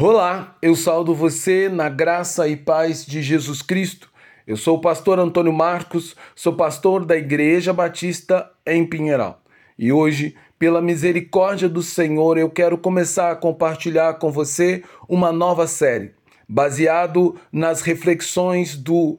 Olá, eu saldo você na graça e paz de Jesus Cristo. Eu sou o pastor Antônio Marcos, sou pastor da Igreja Batista em Pinheiral. E hoje, pela misericórdia do Senhor, eu quero começar a compartilhar com você uma nova série, baseado nas reflexões do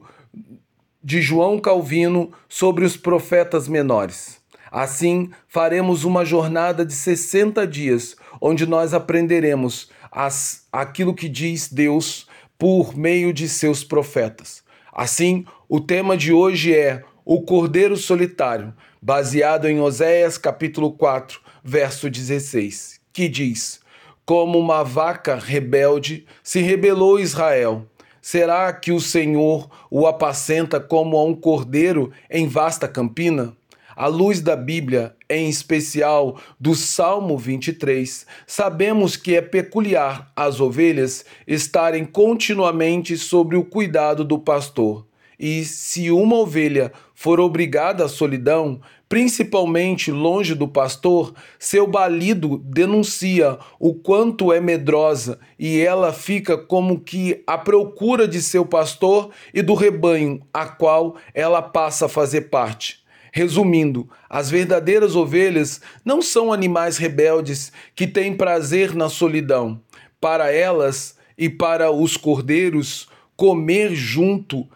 de João Calvino sobre os profetas menores. Assim, faremos uma jornada de 60 dias, onde nós aprenderemos as, aquilo que diz Deus por meio de seus profetas. Assim, o tema de hoje é o Cordeiro Solitário, baseado em Oséias capítulo 4, verso 16, que diz: Como uma vaca rebelde se rebelou Israel. Será que o Senhor o apacenta como a um cordeiro em vasta campina? À luz da Bíblia, em especial do Salmo 23, sabemos que é peculiar as ovelhas estarem continuamente sob o cuidado do pastor. E se uma ovelha for obrigada à solidão, principalmente longe do pastor, seu balido denuncia o quanto é medrosa e ela fica como que à procura de seu pastor e do rebanho a qual ela passa a fazer parte. Resumindo, as verdadeiras ovelhas não são animais rebeldes que têm prazer na solidão. Para elas e para os cordeiros, comer junto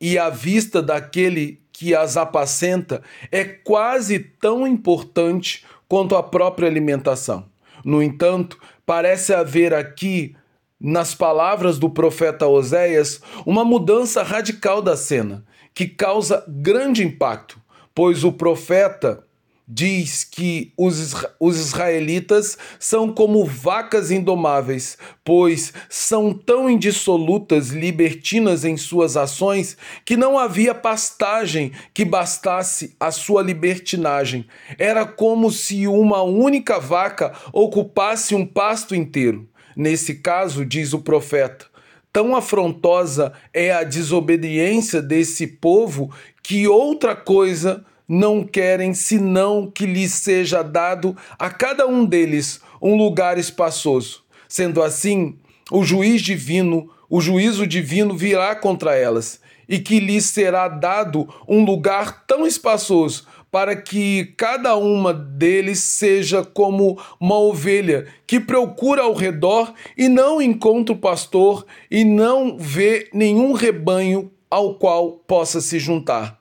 e à vista daquele que as apacenta é quase tão importante quanto a própria alimentação. No entanto, parece haver aqui, nas palavras do profeta Oséias, uma mudança radical da cena, que causa grande impacto pois o profeta diz que os, os israelitas são como vacas indomáveis, pois são tão indissolutas, libertinas em suas ações, que não havia pastagem que bastasse a sua libertinagem. Era como se uma única vaca ocupasse um pasto inteiro. Nesse caso, diz o profeta, tão afrontosa é a desobediência desse povo que outra coisa não querem senão que lhes seja dado a cada um deles um lugar espaçoso. Sendo assim, o juiz divino, o juízo divino virá contra elas, e que lhes será dado um lugar tão espaçoso para que cada uma deles seja como uma ovelha que procura ao redor e não encontra o pastor e não vê nenhum rebanho ao qual possa se juntar.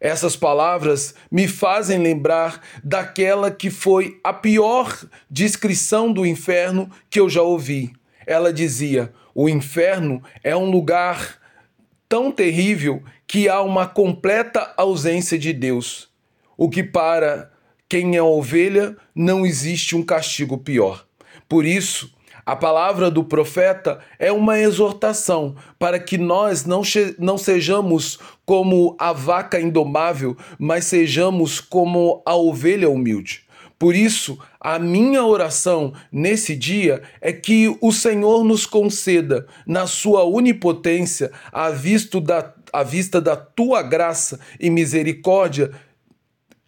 Essas palavras me fazem lembrar daquela que foi a pior descrição do inferno que eu já ouvi. Ela dizia: o inferno é um lugar tão terrível que há uma completa ausência de Deus o que para quem é ovelha não existe um castigo pior. Por isso, a palavra do profeta é uma exortação para que nós não, não sejamos como a vaca indomável, mas sejamos como a ovelha humilde. Por isso, a minha oração nesse dia é que o Senhor nos conceda, na sua onipotência, à vista da, à vista da tua graça e misericórdia,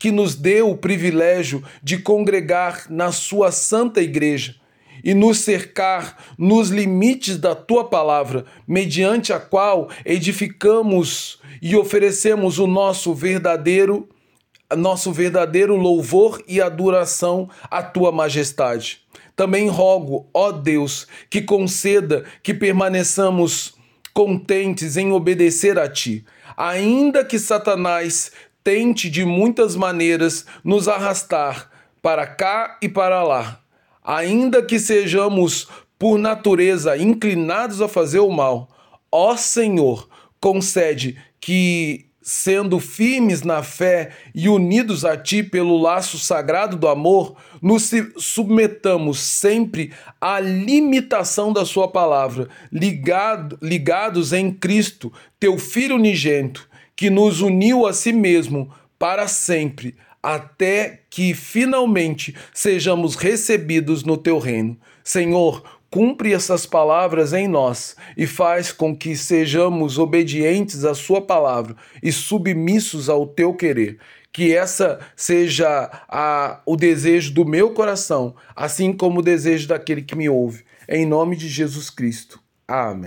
que nos deu o privilégio de congregar na Sua Santa Igreja e nos cercar nos limites da tua palavra, mediante a qual edificamos e oferecemos o nosso verdadeiro nosso verdadeiro louvor e adoração à tua majestade. Também rogo, ó Deus, que conceda que permaneçamos contentes em obedecer a ti, ainda que Satanás tente de muitas maneiras nos arrastar para cá e para lá. Ainda que sejamos, por natureza, inclinados a fazer o mal, ó Senhor, concede que, sendo firmes na fé e unidos a Ti pelo laço sagrado do amor, nos submetamos sempre à limitação da Sua palavra, ligado, ligados em Cristo, Teu Filho unigênito que nos uniu a si mesmo para sempre, até que finalmente sejamos recebidos no teu reino. Senhor, cumpre essas palavras em nós e faz com que sejamos obedientes à Sua palavra e submissos ao teu querer. Que essa seja a, o desejo do meu coração, assim como o desejo daquele que me ouve. Em nome de Jesus Cristo. Amém.